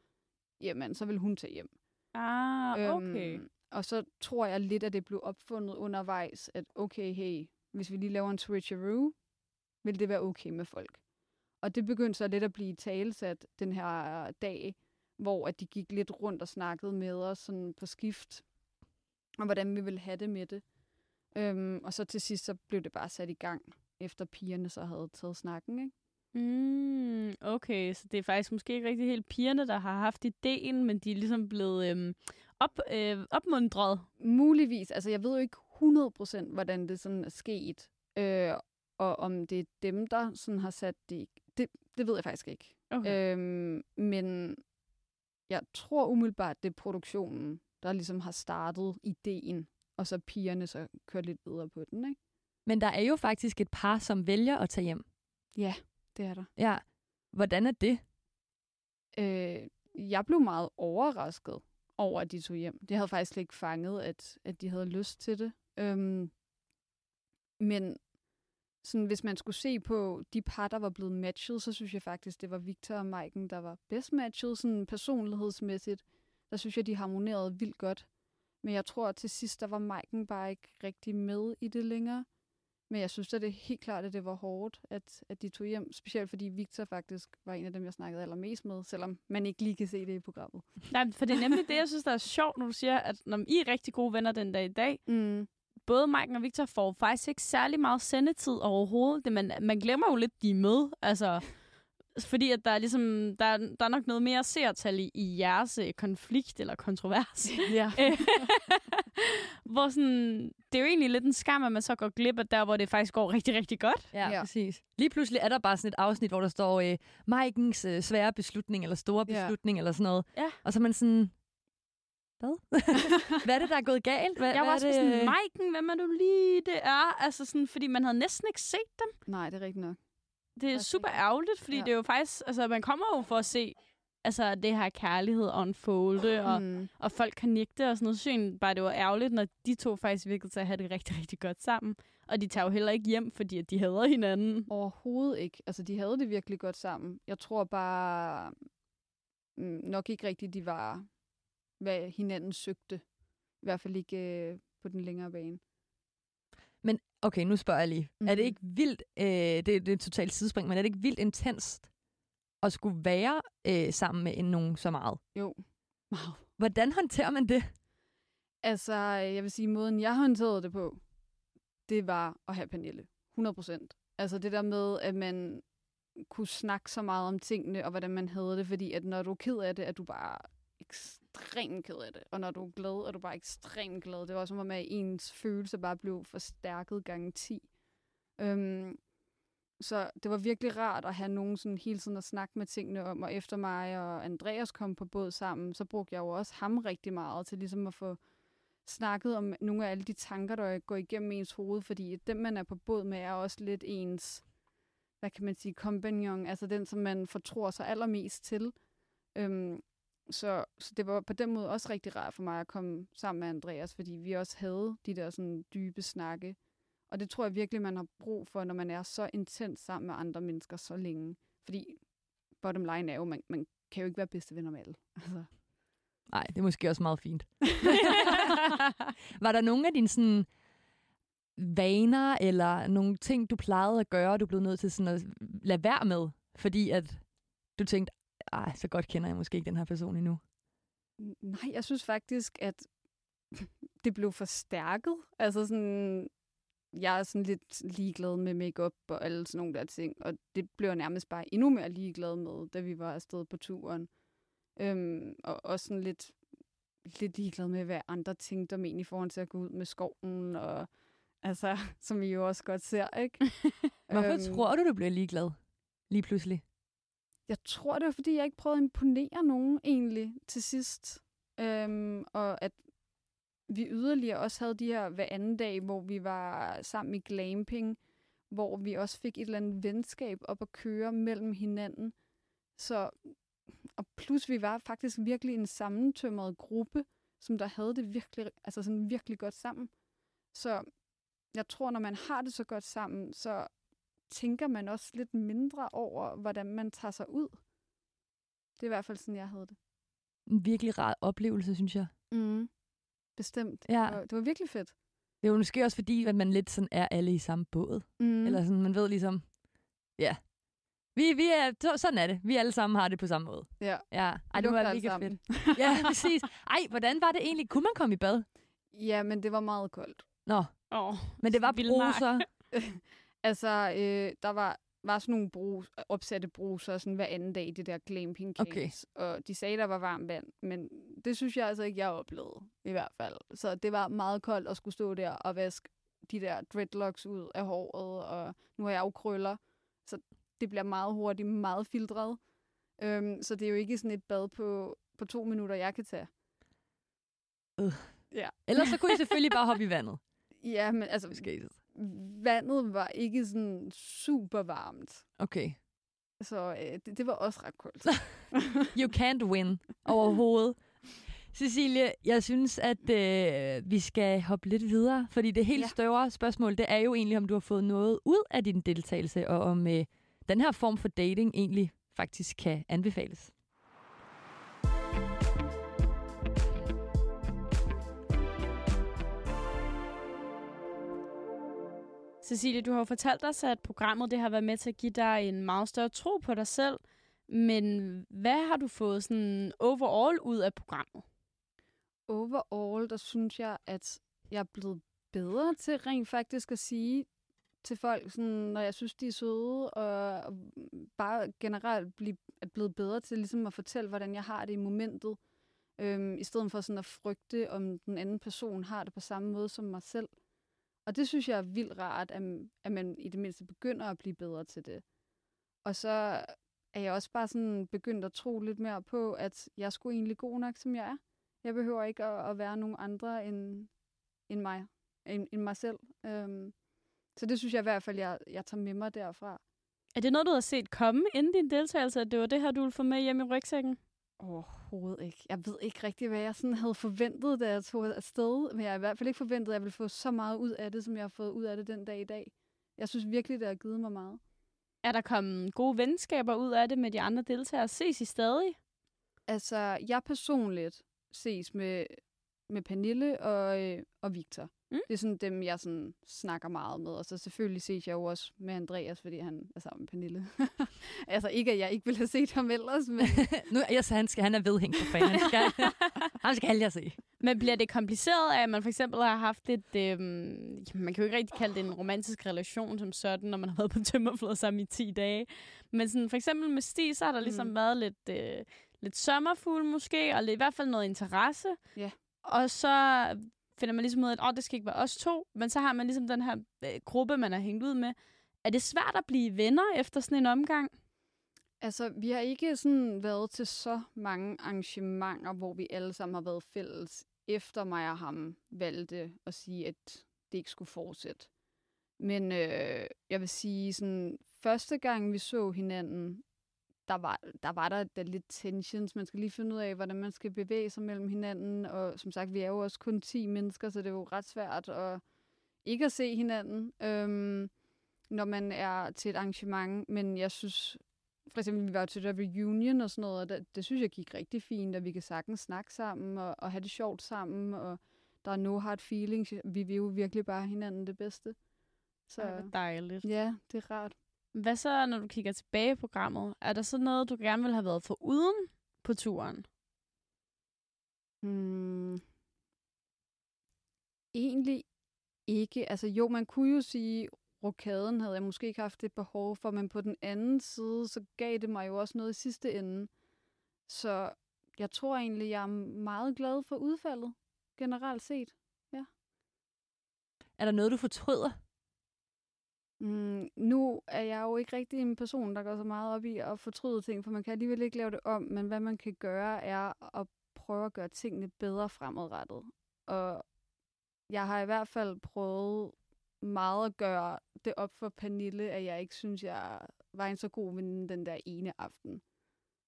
jamen, så ville hun tage hjem. Ah, okay. Øhm, og så tror jeg lidt, at det blev opfundet undervejs, at okay, hey, hvis vi lige laver en switcheroo, vil det være okay med folk. Og det begyndte så lidt at blive talsat den her dag, hvor at de gik lidt rundt og snakkede med os sådan på skift, og hvordan vi ville have det med det. Øhm, og så til sidst, så blev det bare sat i gang, efter pigerne så havde taget snakken, ikke? Mm, okay, så det er faktisk måske ikke rigtig helt pigerne, der har haft ideen, men de er ligesom blevet øhm, op, øh, opmundret. Muligvis. Altså, jeg ved jo ikke 100% hvordan det sådan er sket. Øh, og om det er dem, der sådan har sat det, det, det ved jeg faktisk ikke. Okay. Øhm, men jeg tror umiddelbart, det er produktionen, der ligesom har startet ideen, og så pigerne så kørt lidt videre på den, ikke? Men der er jo faktisk et par, som vælger at tage hjem. Ja, det er der. Ja. Hvordan er det? Øh, jeg blev meget overrasket over, at de tog hjem. Det havde faktisk slet ikke fanget, at, at de havde lyst til det. Øhm, men sådan, hvis man skulle se på de par, der var blevet matchet, så synes jeg faktisk, det var Victor og Maiken, der var bedst matchet, sådan personlighedsmæssigt. Der synes jeg, de harmonerede vildt godt. Men jeg tror, at til sidst, der var Maiken bare ikke rigtig med i det længere. Men jeg synes at det er helt klart, at det var hårdt, at, at de tog hjem. Specielt fordi Victor faktisk var en af dem, jeg snakkede allermest med, selvom man ikke lige kan se det i programmet. Nej, for det er nemlig det, jeg synes, der er sjovt, når du siger, at når I er rigtig gode venner den dag i dag, Mm. Både Mike og Victor får faktisk ikke særlig meget sendetid overhovedet. Det, man, man glemmer jo lidt, de er med. Altså, fordi at der er ligesom, der, er- der er nok noget mere seertal i, i jeres øh, konflikt eller kontrovers. Ja. Øh, hvor sådan, det er jo egentlig lidt en skam, at man så går glip af der, hvor det faktisk går rigtig, rigtig godt. Ja, Ja. ja, præcis. Lige pludselig er der bare sådan et afsnit, hvor der står øh, Mikens øh, svære beslutning, eller store Ja. beslutning, eller sådan noget. Ja. Og så er man sådan, hvad? hvad er det, der er gået galt? Hvad, Jeg hvad var er også det? sådan, Maiken, hvem er du lige, det er? Altså sådan, fordi man havde næsten ikke set dem. Nej, det er rigtigt nok. Det er Også super rigtigt. ærgerligt, fordi Ja. det er jo faktisk, altså man kommer jo for at se, altså det her kærlighed unfolde, og, Mm. og folk connecte og sådan noget. Så synes jeg bare, det var ærgerligt, når de to faktisk virkede til at have det rigtig, rigtig godt sammen. Og de tager jo heller ikke hjem, fordi at de hader hinanden. Overhovedet ikke. Altså, de havde det virkelig godt sammen. Jeg tror bare mm, nok ikke rigtigt, de var, hvad hinanden søgte. I hvert fald ikke øh, på den længere bane. Men okay, nu spørger jeg lige. Mm-hmm. Er det Mhm. ikke vildt, øh, det, det er et totalt sidespring, men er det ikke vildt intenst at skulle være øh, sammen med en nogen så meget? Jo, meget. Hvordan håndterer man det? Altså, jeg vil sige, måden jeg håndterede det på, det var at have Pernille. 100 procent. Altså det der med, at man kunne snakke så meget om tingene, og hvordan man havde det, fordi at når du er ked af det, er du bare ekstremt ked af det. Og når du er glad, er du bare ekstremt glad. Det var som om, at ens følelse bare blev forstærket gange 10. Øhm, så det var virkelig rart at have nogen sådan hele tiden at snakke med tingene om, og efter mig og Andreas kom på båd sammen, så brugte jeg jo også ham rigtig meget til ligesom at få snakket om nogle af alle de tanker, der går igennem ens hoved, fordi dem, man er på båd med, er også lidt ens, hvad kan man sige, kompagnon, altså den, som man fortror sig allermest til. Øhm, så, så det var på den måde også rigtig rart for mig at komme sammen med Andreas, fordi vi også havde de der sådan dybe snakke. Og det tror jeg virkelig, man har brug for, når man er så intens sammen med andre mennesker så længe. Fordi bottom line er jo, man, man kan jo ikke være bedste venner med alle. Altså. Nej, det er måske også meget fint. var der nogle af dine sådan, vaner, eller nogle ting, du plejede at gøre, du blev nødt til sådan at lade være med, fordi at du tænkte, ej, så godt kender jeg måske ikke den her person endnu? Nej, jeg synes faktisk, at det blev forstærket. Altså sådan, jeg er sådan lidt ligeglad med makeup og alle sådan nogle der ting, og det blev jeg nærmest bare endnu mere ligeglad med, da vi var afsted på turen. Øhm, og også sådan lidt, lidt ligeglad med, hvad andre tænkte om en i forhold til at gå ud med skoven, og altså, som I jo også godt ser, ikke? Hvorfor øhm, tror du, du bliver ligeglad lige pludselig? Jeg tror, det var, fordi jeg ikke prøvede at imponere nogen egentlig til sidst. Øhm, og at vi yderligere også havde de her hver anden dag, hvor vi var sammen i glamping, hvor vi også fik et eller andet venskab op at køre mellem hinanden. Så, og plus vi var faktisk virkelig en sammentømret gruppe, som der havde det virkelig, altså sådan virkelig godt sammen. Så jeg tror, når man har det så godt sammen, så tænker man også lidt mindre over, hvordan man tager sig ud. Det er i hvert fald sådan, jeg havde det. En virkelig rar oplevelse, synes jeg. Mm. Bestemt. Ja. Det, var, det var virkelig fedt. Det er jo måske også fordi, at man lidt sådan er alle i samme båd. Mm. Eller sådan, man ved ligesom, ja, vi, vi er, sådan er det. Vi alle sammen har det på samme måde. Ja. Ja, Ej, det var mega fedt. ja, præcis. Ej, hvordan var det egentlig? Kunne man komme i bad? Ja, men det var meget koldt. Nå, oh, men det var bruser. altså, øh, der var, var sådan nogle brus, opsatte bruser sådan hver anden dag i det der glamping camps. Okay. Og de sagde, der var varmt vand, men det synes jeg altså ikke, jeg oplevede i hvert fald. Så det var meget koldt at skulle stå der og vaske de der dreadlocks ud af håret, og nu har jeg jo krøller, så det bliver meget hurtigt meget filtret. Øhm, så det er jo ikke sådan et bad på, på to minutter, jeg kan tage. Øh. Ja. Ellers så kunne I selvfølgelig bare hoppe i vandet. Ja, men altså, vandet var ikke sådan super varmt. Okay. Så øh, det, det var også ret koldt. you can't win overhovedet. Cecilie, jeg synes, at øh, vi skal hoppe lidt videre, fordi det helt ja. større spørgsmål, det er jo egentlig, om du har fået noget ud af din deltagelse, og om øh, den her form for dating egentlig faktisk kan anbefales. Cecilie, du har jo fortalt os, at programmet det har været med til at give dig en meget større tro på dig selv. Men hvad har du fået sådan overall ud af programmet? Overall, der synes jeg, at jeg er blevet bedre til rent faktisk at sige til folk, sådan, når jeg synes, de er søde, og bare generelt blive, er blevet bedre til ligesom at fortælle, hvordan jeg har det i momentet, øhm, i stedet for sådan at frygte, om den anden person har det på samme måde som mig selv. Og det synes jeg er vildt rart, at, at man i det mindste begynder at blive bedre til det. Og så er jeg også bare sådan begyndt at tro lidt mere på, at jeg er sgu egentlig god nok, som jeg er. Jeg behøver ikke at, at være nogen andre end, end mig, end, end mig selv. Øhm, så det synes jeg i hvert fald, jeg, jeg tager med mig derfra. Er det noget, du har set komme inden din deltagelse, at det var det her, du ville få med hjem i rygsækken? Overhovedet ikke. Jeg ved ikke rigtig, hvad jeg sådan havde forventet, da jeg tog afsted. Men jeg har i hvert fald ikke forventet, at jeg ville få så meget ud af det, som jeg har fået ud af det den dag i dag. Jeg synes virkelig, det har givet mig meget. Er der kommet gode venskaber ud af det med de andre deltagere? Ses I stadig? Altså, jeg personligt ses med, med Pernille og, øh, og Victor. Mm. Det er sådan dem, jeg sådan snakker meget med. Og så selvfølgelig ses jeg jo også med Andreas, fordi han er sammen med Pernille. altså ikke, at jeg ikke ville have set ham ellers, men... nu, jeg, så han, skal, han er vedhængt på fan. Han skal, han skal jeg se. Men bliver det kompliceret af, at man for eksempel har haft et... Øh, man kan jo ikke rigtig kalde det en romantisk relation som sådan, når man har været på tømmerflod sammen i 10 dage. Men sådan, for eksempel med Stig, så har der ligesom mm. været lidt, øh, lidt sommerfugl måske, og i hvert fald noget interesse. Ja. Yeah. Og så finder man ligesom ud af, at oh, det skal ikke være os to, men så har man ligesom den her øh, gruppe, man har hængt ud med. Er det svært at blive venner efter sådan en omgang? Altså, vi har ikke sådan været til så mange arrangementer, hvor vi alle sammen har været fælles, efter mig og ham valgte at sige, at det ikke skulle fortsætte. Men øh, jeg vil sige, sådan første gang vi så hinanden, der var, der var der, der lidt tensions. Man skal lige finde ud af, hvordan man skal bevæge sig mellem hinanden. Og som sagt, vi er jo også kun 10 mennesker, så det er jo ret svært at ikke at se hinanden, øhm, når man er til et arrangement. Men jeg synes, for eksempel, vi var til der reunion og sådan noget, og det, det synes jeg gik rigtig fint, og vi kan sagtens snakke sammen og, og have det sjovt sammen, og der er no hard feelings. Vi vil jo virkelig bare hinanden det bedste. Så Ej, dejligt. Ja, det er rart. Hvad så, når du kigger tilbage i programmet? Er der så noget, du gerne vil have været for uden på turen? Hmm. Egentlig ikke. Altså jo, man kunne jo sige, rokaden havde jeg måske ikke haft det behov for, men på den anden side, så gav det mig jo også noget i sidste ende. Så jeg tror egentlig, jeg er meget glad for udfaldet, generelt set. Ja. Er der noget, du fortryder? Mm, nu er jeg jo ikke rigtig en person, der går så meget op i at fortryde ting, for man kan alligevel ikke lave det om, men hvad man kan gøre, er at prøve at gøre tingene bedre fremadrettet. Og jeg har i hvert fald prøvet meget at gøre det op for Pernille, at jeg ikke synes, jeg var en så god veninde den der ene aften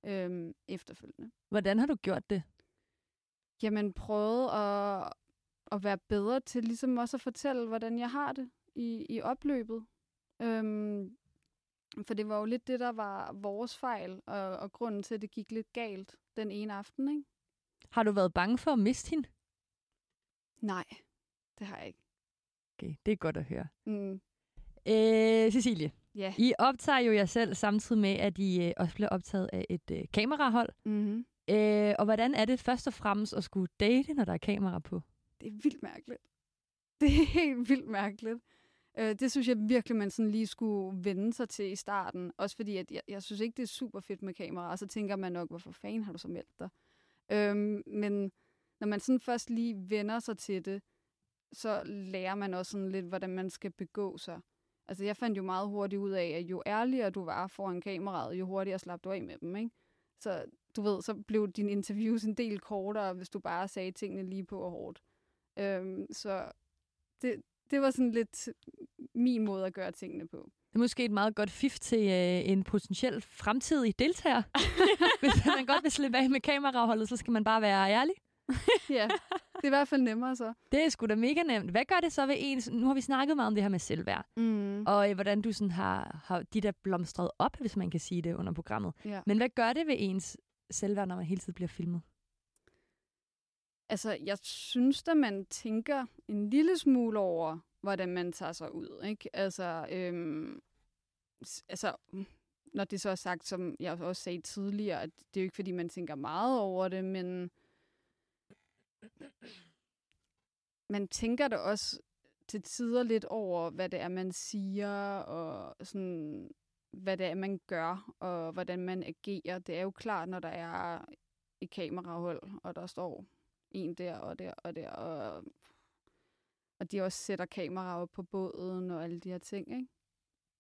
øhm, efterfølgende. Hvordan har du gjort det? Jamen, prøvet at, at være bedre til ligesom også at fortælle, hvordan jeg har det i, i opløbet. Øhm, for det var jo lidt det, der var vores fejl, og, og grunden til, at det gik lidt galt den ene aften, ikke? Har du været bange for at miste hende? Nej, det har jeg ikke. Okay, det er godt at høre. Mm. Øh, Cecilie, ja. I optager jo jer selv samtidig med, at I øh, også bliver optaget af et øh, kamerahold. Mm-hmm. Øh, og hvordan er det først og fremmest at skulle date, når der er kamera på? Det er vildt mærkeligt. Det er helt vildt mærkeligt. Øh, det synes jeg virkelig, man sådan lige skulle vende sig til i starten. Også fordi, at jeg, jeg synes ikke, det er super fedt med kamera. Og så tænker man nok, hvorfor fanden har du så meldt dig? Øh, men når man sådan først lige vender sig til det, så lærer man også sådan lidt, hvordan man skal begå sig. Altså, jeg fandt jo meget hurtigt ud af, at jo ærligere du var foran kameraet, jo hurtigere slap du af med dem, ikke? Så du ved, så blev din interviews en del kortere, hvis du bare sagde tingene lige på og hårdt. Øhm, så det, det var sådan lidt min måde at gøre tingene på. Det er måske et meget godt fif til øh, en potentiel fremtidig deltager. Hvis man godt vil slippe af med kameraholdet, så skal man bare være ærlig. ja, det er i hvert fald nemmere så. Det er sgu da mega nemt. Hvad gør det så ved en? Nu har vi snakket meget om det her med selvværd. Mm. Og øh, hvordan du sådan har, har de der blomstret op, hvis man kan sige det under programmet. Ja. Men hvad gør det ved ens selvværd, når man hele tiden bliver filmet? Altså, jeg synes at man tænker en lille smule over, hvordan man tager sig ud, ikke? Altså, øhm, altså, når det så er sagt, som jeg også sagde tidligere, at det er jo ikke, fordi man tænker meget over det, men man tænker det også til tider lidt over, hvad det er, man siger, og sådan, hvad det er, man gør, og hvordan man agerer. Det er jo klart, når der er et kamerahold, og der står en der og der og der, og, og de også sætter kameraer op på båden og alle de her ting, ikke?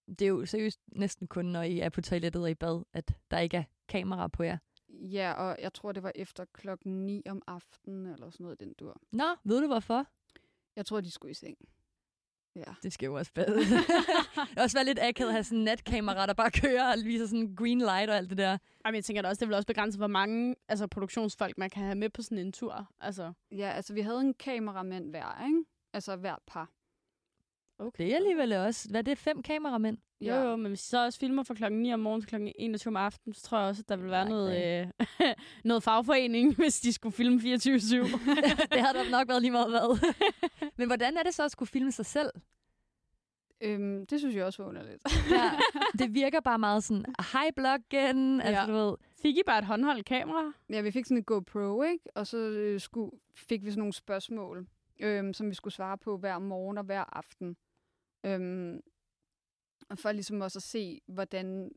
Det er jo seriøst næsten kun, når I er på toilettet og i bad, at der ikke er kamera på jer. Ja, og jeg tror, det var efter klokken 9 om aftenen, eller sådan noget den dur. Nå, ved du hvorfor? Jeg tror, de skulle i seng. Ja. Det skal jo også bade. det også være lidt akavet at have sådan en natkamera, der bare kører og viser sådan green light og alt det der. Jamen, jeg tænker da også, det vil også begrænse, hvor mange altså, produktionsfolk man kan have med på sådan en tur. Altså. Ja, altså vi havde en kameramand hver, ikke? Altså hver par. Okay. Det er alligevel også. Hvad er det? Fem kameramænd? Jo, jo, men hvis vi så også filmer fra klokken 9 om morgenen til klokken 21 om aftenen, så tror jeg også, at der vil være noget, øh, noget fagforening, hvis de skulle filme 24-7. det havde der nok været lige meget hvad. men hvordan er det så at skulle filme sig selv? Øhm, det synes jeg også var underligt. ja, det virker bare meget sådan, hej bloggen, altså ja. du ved. Fik I bare et håndholdt kamera? Ja, vi fik sådan et GoPro, ikke? Og så øh, skulle, fik vi sådan nogle spørgsmål, øhm, som vi skulle svare på hver morgen og hver aften. Øhm, og for ligesom også at se, hvordan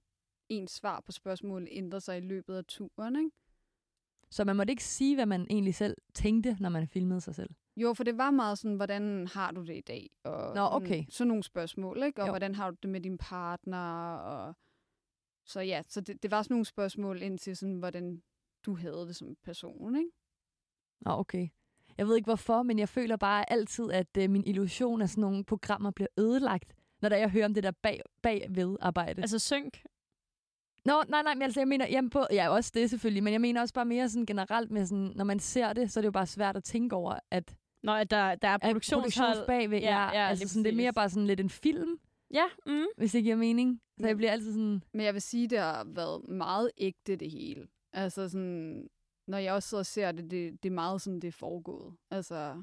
ens svar på spørgsmål ændrer sig i løbet af turen, ikke? Så man måtte ikke sige, hvad man egentlig selv tænkte, når man filmede sig selv? Jo, for det var meget sådan, hvordan har du det i dag? Og Nå, okay. Sådan, sådan nogle spørgsmål, ikke? Og jo. hvordan har du det med din partner? Og... Så ja, så det, det var sådan nogle spørgsmål ind til, sådan, hvordan du havde det som person, ikke? Nå, okay. Jeg ved ikke hvorfor, men jeg føler bare altid, at øh, min illusion af sådan nogle programmer bliver ødelagt, når der jeg hører om det der bag, bagved arbejde. Altså synk? Nå, nej, nej, men altså, jeg mener, jamen på, ja, også det selvfølgelig, men jeg mener også bare mere sådan generelt med sådan, når man ser det, så er det jo bare svært at tænke over, at Nå, at der, der er produktionshold bagved. Ja, ja, ja altså sådan, det er mere bare sådan lidt en film, Ja, mm. hvis det giver mening. Så jeg Mm. bliver altid sådan, Men jeg vil sige, det har været meget ægte, det hele. Altså sådan, når jeg også sidder og ser det, det, det er meget sådan, det er foregået. Altså,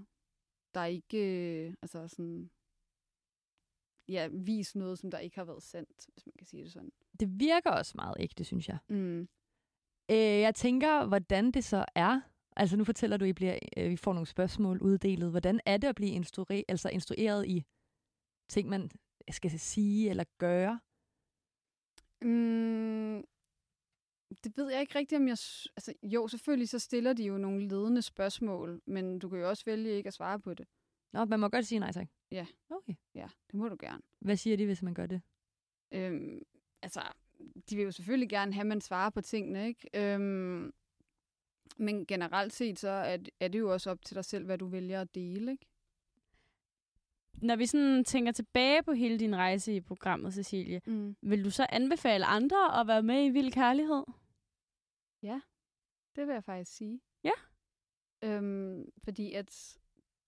der er ikke, øh, altså sådan, ja, vis noget, som der ikke har været sendt, hvis man kan sige det sådan. det virker også meget ægte, synes jeg. Mm. Øh, jeg tænker, hvordan det så er. Altså nu fortæller du, at I, bliver, øh, vi får nogle spørgsmål uddelet. Hvordan er det at blive instru- altså instrueret i ting, man skal sige eller gøre? Mm, det ved jeg ikke rigtigt, om jeg... Altså, jo, selvfølgelig så stiller de jo nogle ledende spørgsmål, men du kan jo også vælge ikke at svare på det. Nå, man må godt sige nej tak. Ja. Okay. Ja, det må du gerne. Hvad siger de, hvis man gør det? Øhm, altså, de vil jo selvfølgelig gerne have, at man svarer på tingene, ikke? Øhm, men generelt set, så er, er det jo også op til dig selv, hvad du vælger at dele, ikke? Når vi sådan tænker tilbage på hele din rejse i programmet, Cecilie, Mm. vil du så anbefale andre at være med i Vild Kærlighed? Det vil jeg faktisk sige. Ja. Øhm, fordi at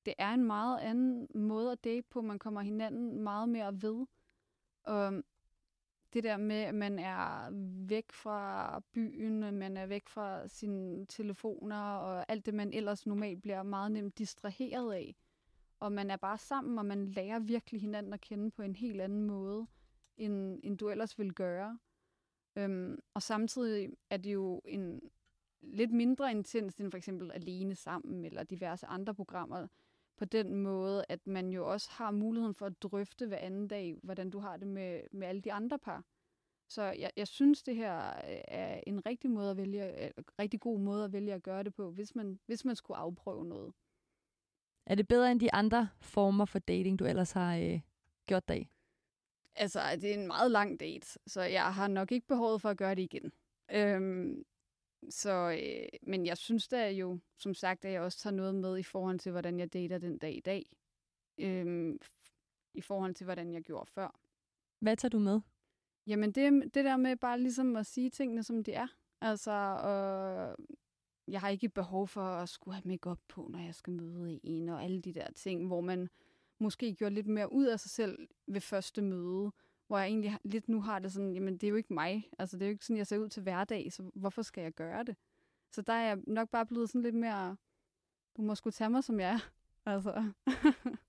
det er en meget anden måde at date på. Man kommer hinanden meget mere ved. Og det der med, at man er væk fra byen, man er væk fra sine telefoner, og alt det, man ellers normalt bliver meget nemt distraheret af. Og man er bare sammen, og man lærer virkelig hinanden at kende på en helt anden måde, end, end du ellers ville gøre. Øhm, og samtidig er det jo en lidt mindre intens end for eksempel Alene Sammen eller diverse andre programmer. På den måde, at man jo også har muligheden for at drøfte hver anden dag, hvordan du har det med, med alle de andre par. Så jeg, jeg synes, det her øh, er en rigtig, måde at vælge, en rigtig god måde at vælge at gøre det på, hvis man, hvis man skulle afprøve noget. Er det bedre end de andre former for dating, du ellers har øh, gjort dig? Altså, det er en meget lang date, så jeg har nok ikke behovet for at gøre det igen. Øhm, så, øh, men jeg synes da jo, som sagt, at jeg også tager noget med i forhold til, hvordan jeg dater den dag i dag. Øhm, I forhold til, hvordan jeg gjorde før. Hvad tager du med? Jamen, det, det der med bare ligesom at sige tingene, som de er. Altså, og jeg har ikke behov for at skulle have makeup på, når jeg skal møde en, og alle de der ting, hvor man måske gjorde lidt mere ud af sig selv ved første møde, hvor jeg egentlig lidt nu har det sådan, jamen det er jo ikke mig, altså det er jo ikke sådan, jeg ser ud til hverdag, så hvorfor skal jeg gøre det? Så der er jeg nok bare blevet sådan lidt mere, du må sgu tage mig, som jeg er. Altså.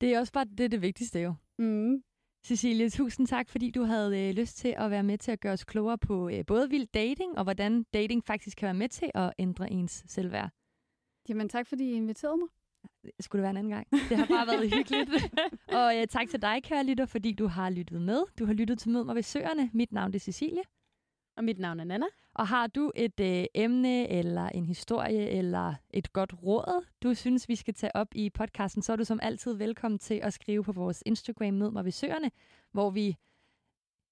Det er også bare det, det vigtigste jo. mm. Cecilie, tusind tak, fordi du havde øh, lyst til at være med til at gøre os klogere på øh, både vild dating, og hvordan dating faktisk kan være med til at ændre ens selvværd. Jamen tak, fordi I inviterede mig. Skulle det være en anden gang? Det har bare været hyggeligt. Og øh, tak til dig, kære lytter, fordi du har lyttet med. Du har lyttet til Mød mig ved Søerne. Mit navn er Cecilie. Og mit navn er Nana. Og har du et øh, emne, eller en historie, eller et godt råd, du synes, vi skal tage op i podcasten, så er du som altid velkommen til at skrive på vores Instagram Mød mig ved Søerne, hvor vi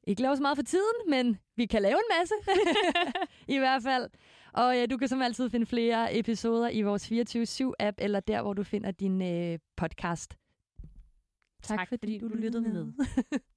ikke laver så meget for tiden, men vi kan lave en masse, i hvert fald. Og øh, du kan som altid finde flere episoder i vores 24-7-app, eller der, hvor du finder din øh, podcast. Tak, tak fordi, fordi du lyttede med. med.